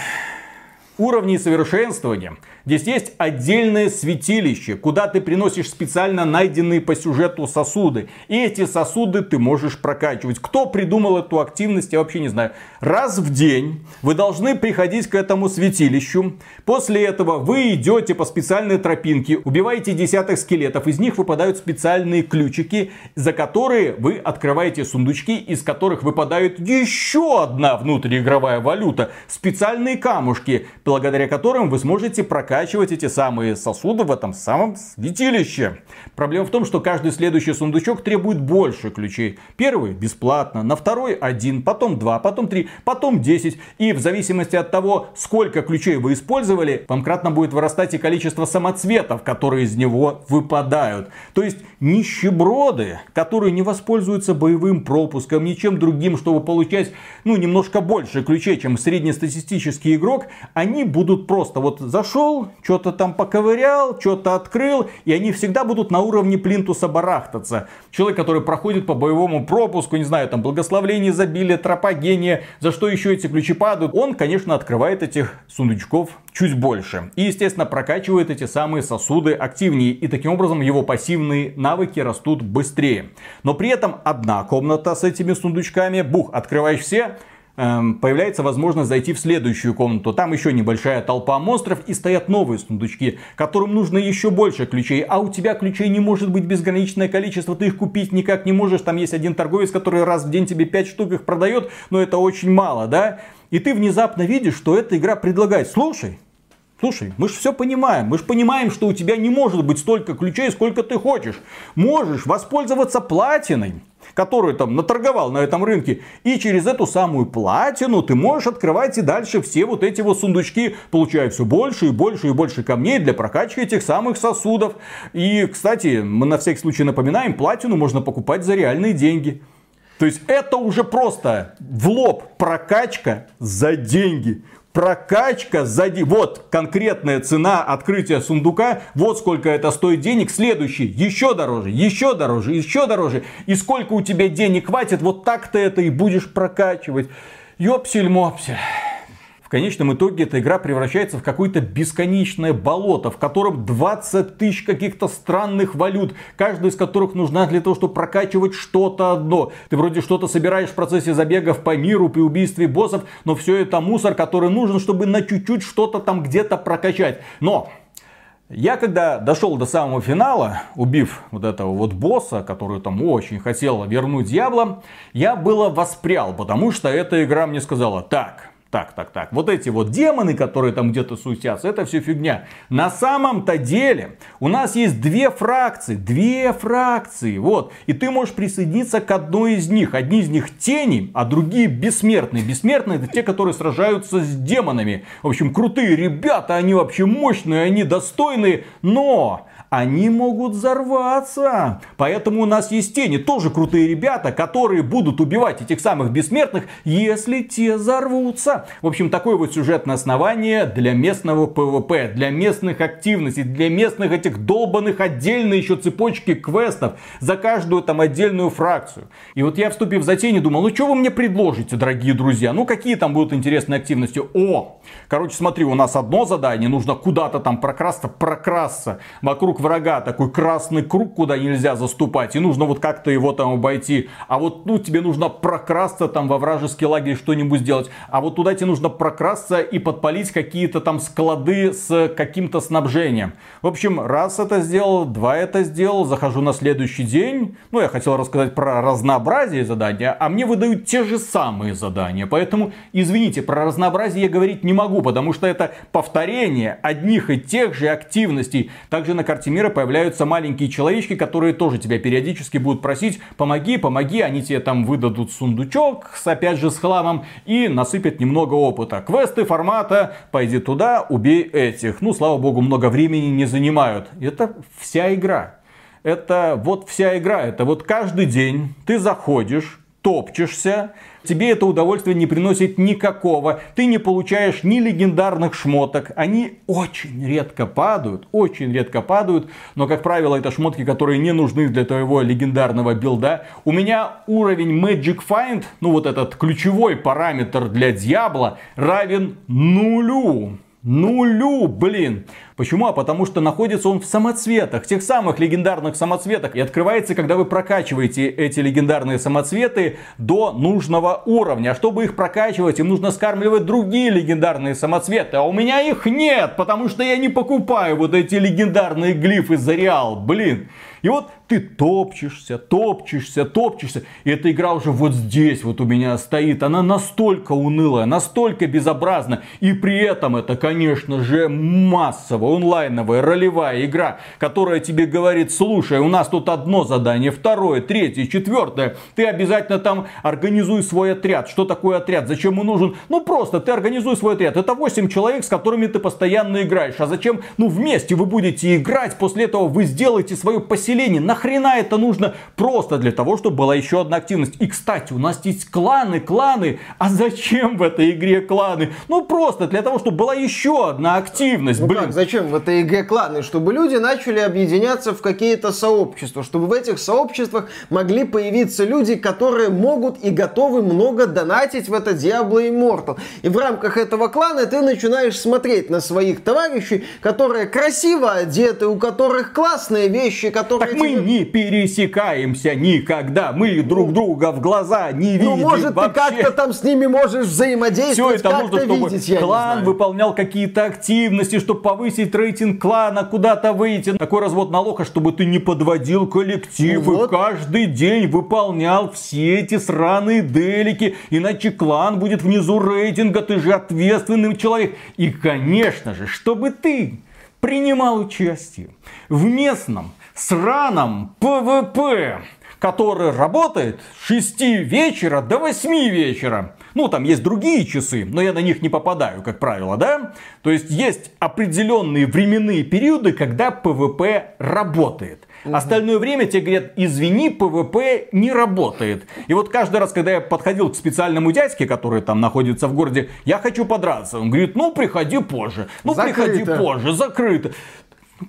уровней совершенствования, Здесь есть отдельное святилище, куда ты приносишь специально найденные по сюжету сосуды. И эти сосуды ты можешь прокачивать. Кто придумал эту активность, я вообще не знаю. Раз в день вы должны приходить к этому святилищу. После этого вы идете по специальной тропинке, убиваете десяток скелетов. Из них выпадают специальные ключики, за которые вы открываете сундучки, из которых выпадает еще одна внутриигровая валюта. Специальные камушки, благодаря которым вы сможете прокачивать прокачивать эти самые сосуды в этом самом святилище. Проблема в том, что каждый следующий сундучок требует больше ключей. Первый бесплатно, на второй один, потом два, потом три, потом десять. И в зависимости от того, сколько ключей вы использовали, вам кратно будет вырастать и количество самоцветов, которые из него выпадают. То есть нищеброды, которые не воспользуются боевым пропуском, ничем другим, чтобы получать ну, немножко больше ключей, чем среднестатистический игрок, они будут просто вот зашел, что-то там поковырял, что-то открыл, и они всегда будут на уровне плинтуса барахтаться. Человек, который проходит по боевому пропуску, не знаю, там благословление изобилия, тропа гения, за что еще эти ключи падают, он, конечно, открывает этих сундучков чуть больше. И, естественно, прокачивает эти самые сосуды активнее, и таким образом его пассивные навыки растут быстрее. Но при этом одна комната с этими сундучками, бух, открываешь все, появляется возможность зайти в следующую комнату. Там еще небольшая толпа монстров и стоят новые сундучки, которым нужно еще больше ключей. А у тебя ключей не может быть безграничное количество, ты их купить никак не можешь. Там есть один торговец, который раз в день тебе 5 штук их продает, но это очень мало, да? И ты внезапно видишь, что эта игра предлагает. Слушай, Слушай, мы же все понимаем. Мы же понимаем, что у тебя не может быть столько ключей, сколько ты хочешь. Можешь воспользоваться платиной которую там наторговал на этом рынке. И через эту самую платину ты можешь открывать и дальше все вот эти вот сундучки, получая все больше и больше и больше камней для прокачки этих самых сосудов. И, кстати, мы на всякий случай напоминаем, платину можно покупать за реальные деньги. То есть это уже просто в лоб прокачка за деньги прокачка сзади. Вот конкретная цена открытия сундука. Вот сколько это стоит денег. Следующий еще дороже, еще дороже, еще дороже. И сколько у тебя денег хватит, вот так ты это и будешь прокачивать. Ёпсель-мопсель. В конечном итоге эта игра превращается в какое-то бесконечное болото, в котором 20 тысяч каких-то странных валют, каждая из которых нужна для того, чтобы прокачивать что-то одно. Ты вроде что-то собираешь в процессе забегов по миру при убийстве боссов, но все это мусор, который нужен, чтобы на чуть-чуть что-то там где-то прокачать. Но я когда дошел до самого финала, убив вот этого вот босса, который там очень хотел вернуть Дьявола, я было воспрял, потому что эта игра мне сказала, так, так, так, так. Вот эти вот демоны, которые там где-то суетятся, это все фигня. На самом-то деле у нас есть две фракции. Две фракции. Вот. И ты можешь присоединиться к одной из них. Одни из них тени, а другие бессмертные. Бессмертные это те, которые сражаются с демонами. В общем, крутые ребята, они вообще мощные, они достойные. Но они могут взорваться. Поэтому у нас есть тени, тоже крутые ребята, которые будут убивать этих самых бессмертных, если те взорвутся. В общем, такое вот сюжетное основание для местного ПВП, для местных активностей, для местных этих долбанных отдельные еще цепочки квестов за каждую там отдельную фракцию. И вот я, вступив за тени, думал, ну что вы мне предложите, дорогие друзья? Ну какие там будут интересные активности? О, короче, смотри, у нас одно задание, нужно куда-то там прокрасться, прокрасться вокруг врага такой красный круг, куда нельзя заступать, и нужно вот как-то его там обойти. А вот, ну, тебе нужно прокрасться там во вражеский лагерь, что-нибудь сделать. А вот туда тебе нужно прокрасться и подпалить какие-то там склады с каким-то снабжением. В общем, раз это сделал, два это сделал, захожу на следующий день. Ну, я хотел рассказать про разнообразие задания, а мне выдают те же самые задания. Поэтому, извините, про разнообразие я говорить не могу, потому что это повторение одних и тех же активностей. Также на карте мира появляются маленькие человечки, которые тоже тебя периодически будут просить, помоги, помоги, они тебе там выдадут сундучок, с, опять же с хламом, и насыпят немного опыта. Квесты формата, пойди туда, убей этих. Ну, слава богу, много времени не занимают. Это вся игра. Это вот вся игра. Это вот каждый день ты заходишь, топчешься, тебе это удовольствие не приносит никакого, ты не получаешь ни легендарных шмоток, они очень редко падают, очень редко падают, но, как правило, это шмотки, которые не нужны для твоего легендарного билда. У меня уровень Magic Find, ну вот этот ключевой параметр для Диабло, равен нулю. Нулю, блин. Почему? А потому что находится он в самоцветах, тех самых легендарных самоцветах. И открывается, когда вы прокачиваете эти легендарные самоцветы до нужного уровня. А чтобы их прокачивать, им нужно скармливать другие легендарные самоцветы. А у меня их нет, потому что я не покупаю вот эти легендарные глифы за реал. Блин. И вот ты топчешься, топчешься, топчешься. И эта игра уже вот здесь вот у меня стоит. Она настолько унылая, настолько безобразна. И при этом это, конечно же, массовая, онлайновая, ролевая игра, которая тебе говорит, слушай, у нас тут одно задание, второе, третье, четвертое. Ты обязательно там организуй свой отряд. Что такое отряд? Зачем он нужен? Ну просто ты организуй свой отряд. Это 8 человек, с которыми ты постоянно играешь. А зачем? Ну вместе вы будете играть. После этого вы сделаете свое поселение. Нахрена это нужно? Просто для того, чтобы была еще одна активность. И, кстати, у нас есть кланы, кланы. А зачем в этой игре кланы? Ну, просто для того, чтобы была еще одна активность. Ну Блин. как, зачем в этой игре кланы? Чтобы люди начали объединяться в какие-то сообщества. Чтобы в этих сообществах могли появиться люди, которые могут и готовы много донатить в это Diablo Immortal. И в рамках этого клана ты начинаешь смотреть на своих товарищей, которые красиво одеты, у которых классные вещи, которые... Так мы не пересекаемся никогда. Мы друг друга в глаза не видим Ну, может, вообще. ты как-то там с ними можешь Все взаимодействовать, это нужно, чтобы видеть, я клан выполнял какие-то активности, чтобы повысить рейтинг клана, куда-то выйти. Такой развод налога, чтобы ты не подводил коллективы, Ну вот. каждый день выполнял все эти сраные делики, иначе клан будет внизу рейтинга, ты же ответственный человек. И, конечно же, чтобы ты принимал участие в местном сраном ПВП, который работает с 6 вечера до 8 вечера. Ну, там есть другие часы, но я на них не попадаю, как правило, да? То есть есть определенные временные периоды, когда ПВП работает. Остальное время тебе говорят, извини, ПВП не работает. И вот каждый раз, когда я подходил к специальному дядьке, который там находится в городе, я хочу подраться. Он говорит, ну приходи позже, ну приходи Закрыто. позже, закрыто.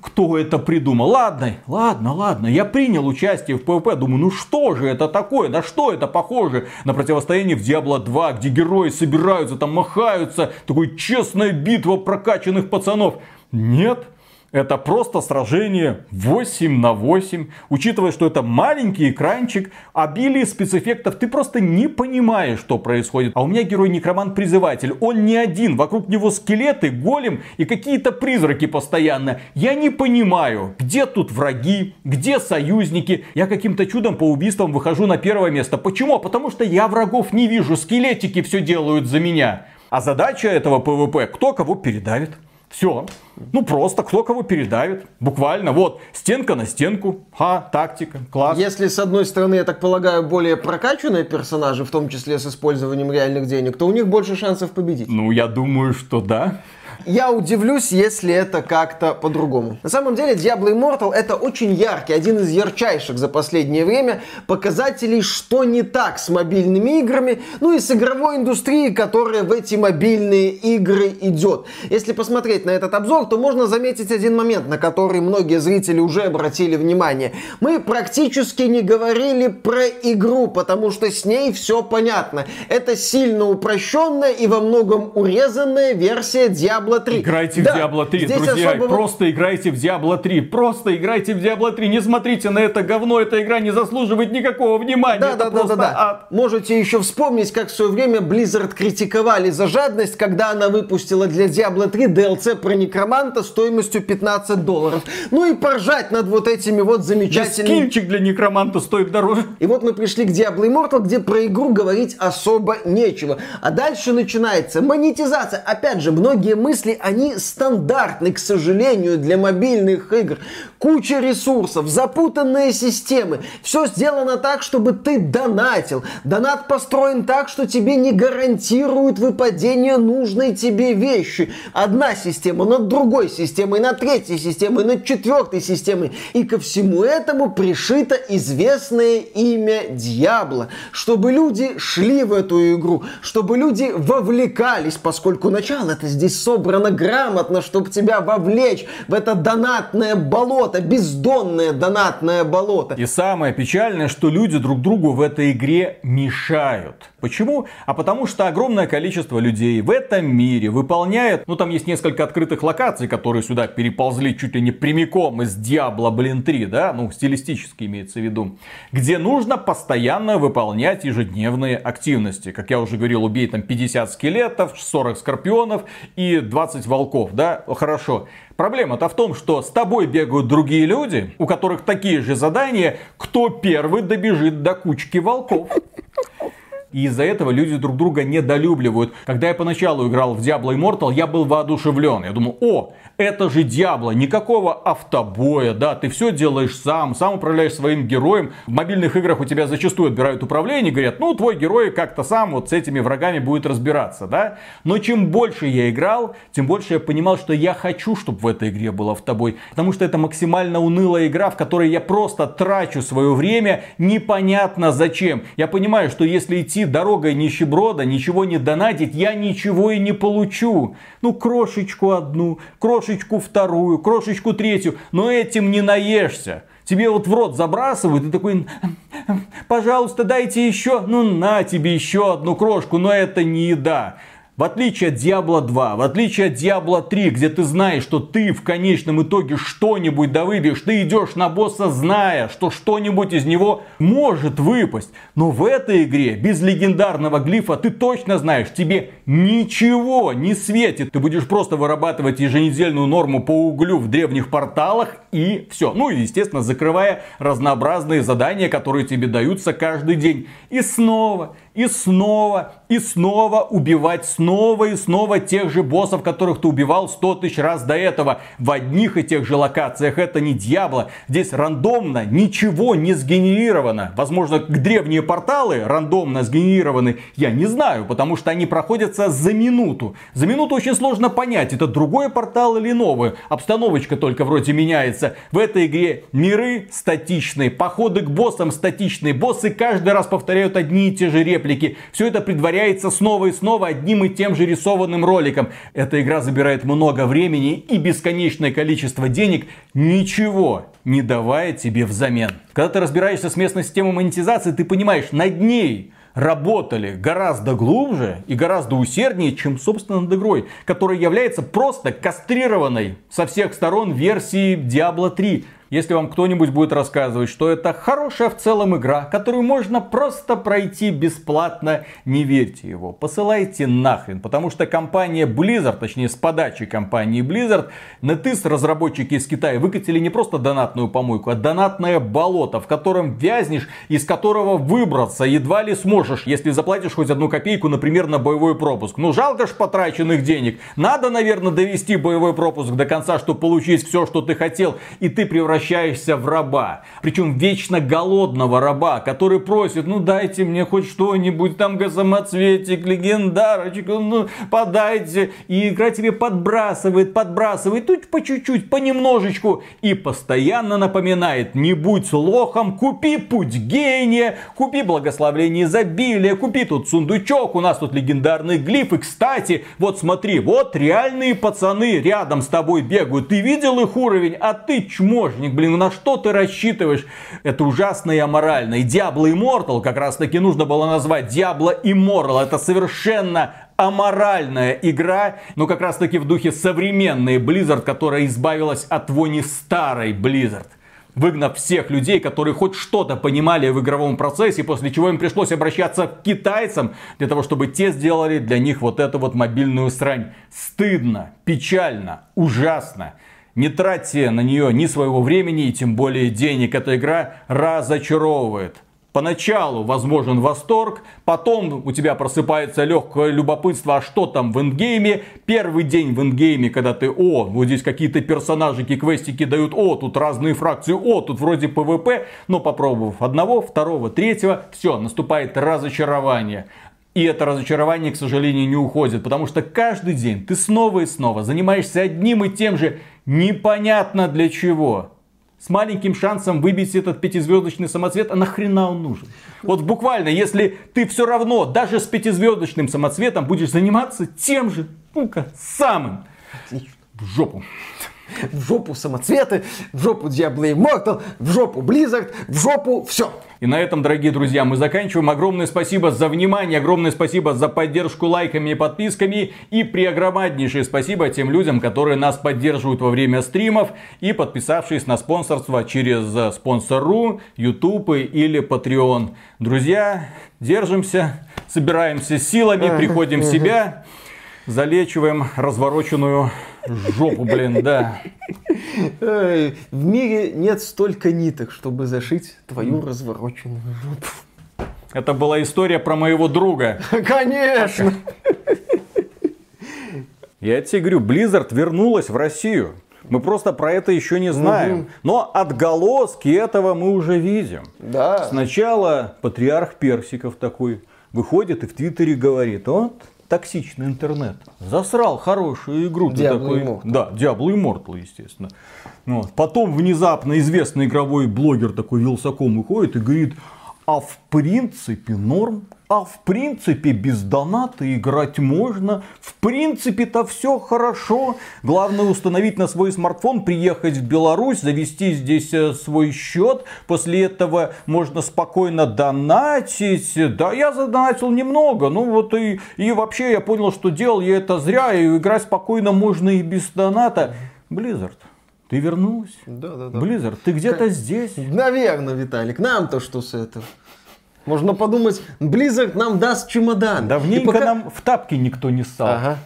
Кто это придумал? Ладно, ладно, ладно. Я принял участие в PvP. Думаю, ну что же это такое? На что это похоже? На противостояние в Diablo 2, где герои собираются, там махаются. Такой честная битва прокачанных пацанов. Нет. Это просто сражение 8 на 8. Учитывая, что это маленький экранчик, обилие спецэффектов, ты просто не понимаешь, что происходит. А у меня герой некромант-призыватель. Он не один. Вокруг него скелеты, голем и какие-то призраки постоянно. Я не понимаю, где тут враги, где союзники. Я каким-то чудом по убийствам выхожу на первое место. Почему? Потому что я врагов не вижу. Скелетики все делают за меня. А задача этого ПВП, кто кого передавит. Все. Ну просто кто кого передавит. Буквально. Вот. Стенка на стенку. Ха, тактика. Класс. Если, с одной стороны, я так полагаю, более прокачанные персонажи, в том числе с использованием реальных денег, то у них больше шансов победить. Ну, я думаю, что да. Я удивлюсь, если это как-то по-другому. На самом деле, Diablo Immortal это очень яркий, один из ярчайших за последнее время показателей, что не так с мобильными играми, ну и с игровой индустрией, которая в эти мобильные игры идет. Если посмотреть на этот обзор, то можно заметить один момент, на который многие зрители уже обратили внимание. Мы практически не говорили про игру, потому что с ней все понятно. Это сильно упрощенная и во многом урезанная версия Diablo 3. Играйте Да, в Diablo 3, здесь друзья. особого- Просто играйте в Diablo 3. Просто играйте в Diablo 3. Не смотрите на это говно. Эта игра не заслуживает никакого внимания. Да, это да, да, да, просто да. ад. Можете еще вспомнить, как в свое время Blizzard критиковали за жадность, когда она выпустила для Diablo 3 DLC про некроманта стоимостью 15 долларов. Ну и поржать над вот этими вот замечательными скинчик для некроманта стоит дороже. И вот мы пришли к Diablo Immortal, где про игру говорить особо нечего. А дальше начинается монетизация. Опять же, многие мысли, они стандартны, к сожалению, для мобильных игр. Куча ресурсов, запутанные системы. Все сделано так, чтобы ты донатил. Донат построен так, что тебе не гарантирует выпадение нужной тебе вещи. Одна система над другой системой, над третьей системой, над четвертой системой. И ко всему этому пришито известное имя Дьявола. Чтобы люди шли в эту игру, чтобы люди вовлекались, поскольку начало это здесь собрано грамотно, чтобы тебя вовлечь в это донатное болото, бездонное донатное болото. И самое печальное, что люди друг другу в этой игре мешают. Почему? А потому что огромное количество людей в этом мире выполняет, ну там есть несколько открытых локаций, которые сюда переползли чуть ли не прямиком из Diablo, блин, 3, да, ну стилистически имеется в виду, где нужно постоянно выполнять ежедневные активности. Как я уже говорил, убей там 50 скелетов, 40 скорпионов и 20 волков, да, хорошо. Проблема-то в том, что с тобой бегают другие люди, у которых такие же задания, кто первый добежит до кучки волков. И из-за этого люди друг друга недолюбливают. Когда я поначалу играл в Diablo Immortal, я был воодушевлен. Я думал, о, это же Диабло, никакого автобоя, да, ты все делаешь сам, сам управляешь своим героем. В мобильных играх у тебя зачастую отбирают управление, говорят, ну, твой герой как-то сам вот с этими врагами будет разбираться, да. Но чем больше я играл, тем больше я понимал, что я хочу, чтобы в этой игре был автобой. Потому что это максимально унылая игра, в которой я просто трачу свое время непонятно зачем. Я понимаю, что если идти дорогой нищеброда, ничего не донатить, я ничего и не получу. Ну, крошечку одну, крошечку крошечку вторую, крошечку третью, но этим не наешься. Тебе вот в рот забрасывают, и такой, пожалуйста, дайте еще, ну на тебе еще одну крошку, но это не еда. В отличие от Diablo 2, в отличие от Diablo 3, где ты знаешь, что ты в конечном итоге что-нибудь довыбьешь, ты идешь на босса, зная, что что-нибудь из него может выпасть. Но в этой игре, без легендарного глифа, ты точно знаешь, тебе ничего не светит. Ты будешь просто вырабатывать еженедельную норму по углю в древних порталах и все. Ну и, естественно, закрывая разнообразные задания, которые тебе даются каждый день. И снова, и снова, и снова убивать снова и снова тех же боссов, которых ты убивал 100 тысяч раз до этого. В одних и тех же локациях. Это не Дьябло. Здесь рандомно ничего не сгенерировано. Возможно, древние порталы рандомно сгенерированы. Я не знаю, потому что они проходятся за минуту. За минуту очень сложно понять, это другой портал или новый. Обстановочка только вроде меняется. В этой игре миры статичные, походы к боссам статичные. Боссы каждый раз повторяют одни и те же реплики. Все это предваряется снова и снова одним и тем же рисованным роликом. Эта игра забирает много времени и бесконечное количество денег, ничего не давая тебе взамен. Когда ты разбираешься с местной системой монетизации, ты понимаешь, над ней работали гораздо глубже и гораздо усерднее, чем, собственно, над игрой, которая является просто кастрированной со всех сторон версией Diablo 3. Если вам кто-нибудь будет рассказывать, что это хорошая в целом игра, которую можно просто пройти бесплатно, не верьте его. Посылайте нахрен, потому что компания Blizzard, точнее с подачи компании Blizzard, NetEase разработчики из Китая выкатили не просто донатную помойку, а донатное болото, в котором вязнешь, из которого выбраться едва ли сможешь, если заплатишь хоть одну копейку, например, на боевой пропуск. Ну жалко ж потраченных денег. Надо, наверное, довести боевой пропуск до конца, чтобы получить все, что ты хотел, и ты превращаешься превращаешься в раба. Причем вечно голодного раба, который просит, ну дайте мне хоть что-нибудь, там самоцветик, легендарочку, ну подайте. И игра тебе подбрасывает, подбрасывает, тут по чуть-чуть, понемножечку. И постоянно напоминает, не будь лохом, купи путь гения, купи благословление изобилия, купи тут сундучок, у нас тут легендарный глиф. И кстати, вот смотри, вот реальные пацаны рядом с тобой бегают. Ты видел их уровень, а ты чмошник художник, блин, ну на что ты рассчитываешь? Это ужасно и аморально. И Diablo Immortal как раз таки нужно было назвать Diablo Immortal. Это совершенно аморальная игра, но как раз таки в духе современной Blizzard, которая избавилась от вони старой Blizzard выгнав всех людей, которые хоть что-то понимали в игровом процессе, после чего им пришлось обращаться к китайцам, для того, чтобы те сделали для них вот эту вот мобильную срань. Стыдно, печально, ужасно. Не тратьте на нее ни своего времени и тем более денег. Эта игра разочаровывает. Поначалу возможен восторг, потом у тебя просыпается легкое любопытство, а что там в эндгейме. Первый день в эндгейме, когда ты, о, вот здесь какие-то персонажики, квестики дают, о, тут разные фракции, о, тут вроде ПВП, но попробовав одного, второго, третьего, все, наступает разочарование. И это разочарование, к сожалению, не уходит, потому что каждый день ты снова и снова занимаешься одним и тем же непонятно для чего. С маленьким шансом выбить этот пятизвездочный самоцвет, а нахрена он нужен? Вот буквально, если ты все равно даже с пятизвездочным самоцветом будешь заниматься тем же, ну-ка, самым. В жопу. В жопу самоцветы, в жопу Diablo Immortal, в жопу Blizzard, в жопу все. И на этом, дорогие друзья, мы заканчиваем. Огромное спасибо за внимание, огромное спасибо за поддержку лайками и подписками. И преогромаднейшее спасибо тем людям, которые нас поддерживают во время стримов и подписавшись на спонсорство через спонсор.ру, YouTube или Patreon. Друзья, держимся, собираемся силами, приходим в себя, залечиваем развороченную жопу, блин, да. В мире нет столько ниток, чтобы зашить твою развороченную жопу. Это была история про моего друга. Конечно. Я тебе говорю, Blizzard вернулась в Россию. Мы просто про это еще не знаем. Угу. Но отголоски этого мы уже видим. Да. Сначала патриарх Персиков такой выходит и в Твиттере говорит, вот токсичный интернет. Засрал хорошую игру. Diablo такой... Immortal. Да, Diablo Immortal, естественно. Вот. Потом внезапно известный игровой блогер такой Вилсаком выходит и говорит, а в принципе норм а в принципе без доната играть можно. В принципе-то все хорошо. Главное установить на свой смартфон, приехать в Беларусь, завести здесь э, свой счет. После этого можно спокойно донатить. Да, я задонатил немного. Ну вот и, и вообще я понял, что делал я это зря. И играть спокойно можно и без доната. Blizzard. Ты вернулась? Да, да, да. Blizzard, ты где-то здесь? Наверное, Виталик. Нам-то что с этого? Можно подумать, Blizzard нам даст чемодан. Давненько пока... нам в тапки никто не ссал. Ага.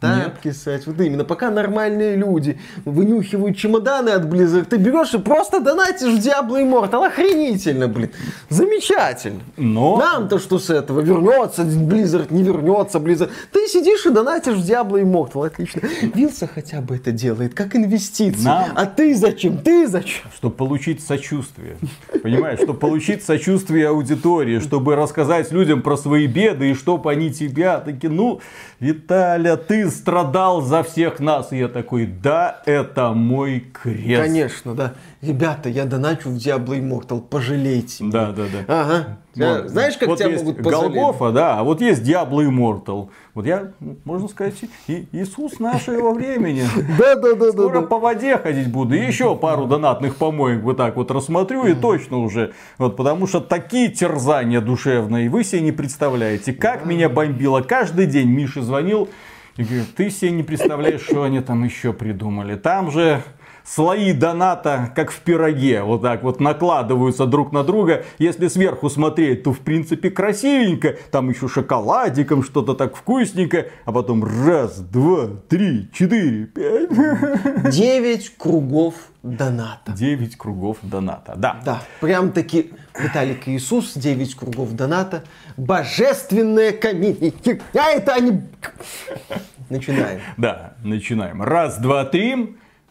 Тапки ссать. Вот именно. Пока нормальные люди вынюхивают чемоданы от Blizzard, ты берешь и просто донатишь в Diablo Immortal. Охренительно, блин. Замечательно. Но... Нам-то что с этого? Вернется Blizzard, не вернется Blizzard. Ты сидишь и донатишь в Diablo Immortal. Отлично. Вилса хотя бы это делает, как инвестицию. Нам... А ты зачем? Ты зачем? Чтобы получить сочувствие. Понимаешь? Чтобы получить сочувствие аудитории, чтобы рассказать людям про свои беды, и чтобы они тебя такие, ну, Виталя, ты страдал за всех нас. И я такой, да, это мой крест. Конечно, да. Ребята, я доначу в Diablo Immortal, пожалейте меня. Да, да, да. Ага. Вот. Знаешь, как вот тебя могут пожалеть? Голгофа, да, а вот есть Diablo Immortal. Вот я, можно сказать, и Иисус нашего времени. Да, да, да. Скоро по воде ходить буду. И еще пару донатных помоек вот так вот рассмотрю и точно уже. Вот потому что такие терзания душевные вы себе не представляете. Как меня бомбило. Каждый день Миша звонил и говорит, ты себе не представляешь, что они там еще придумали. Там же слои доната, как в пироге, вот так вот накладываются друг на друга. Если сверху смотреть, то в принципе красивенько, там еще шоколадиком что-то так вкусненько, а потом раз, два, три, четыре, пять. Девять кругов доната. Девять кругов доната, да. Да, прям таки Виталик Иисус, девять кругов доната, божественная комедия. А это они... Начинаем. Да, начинаем. Раз, два, три.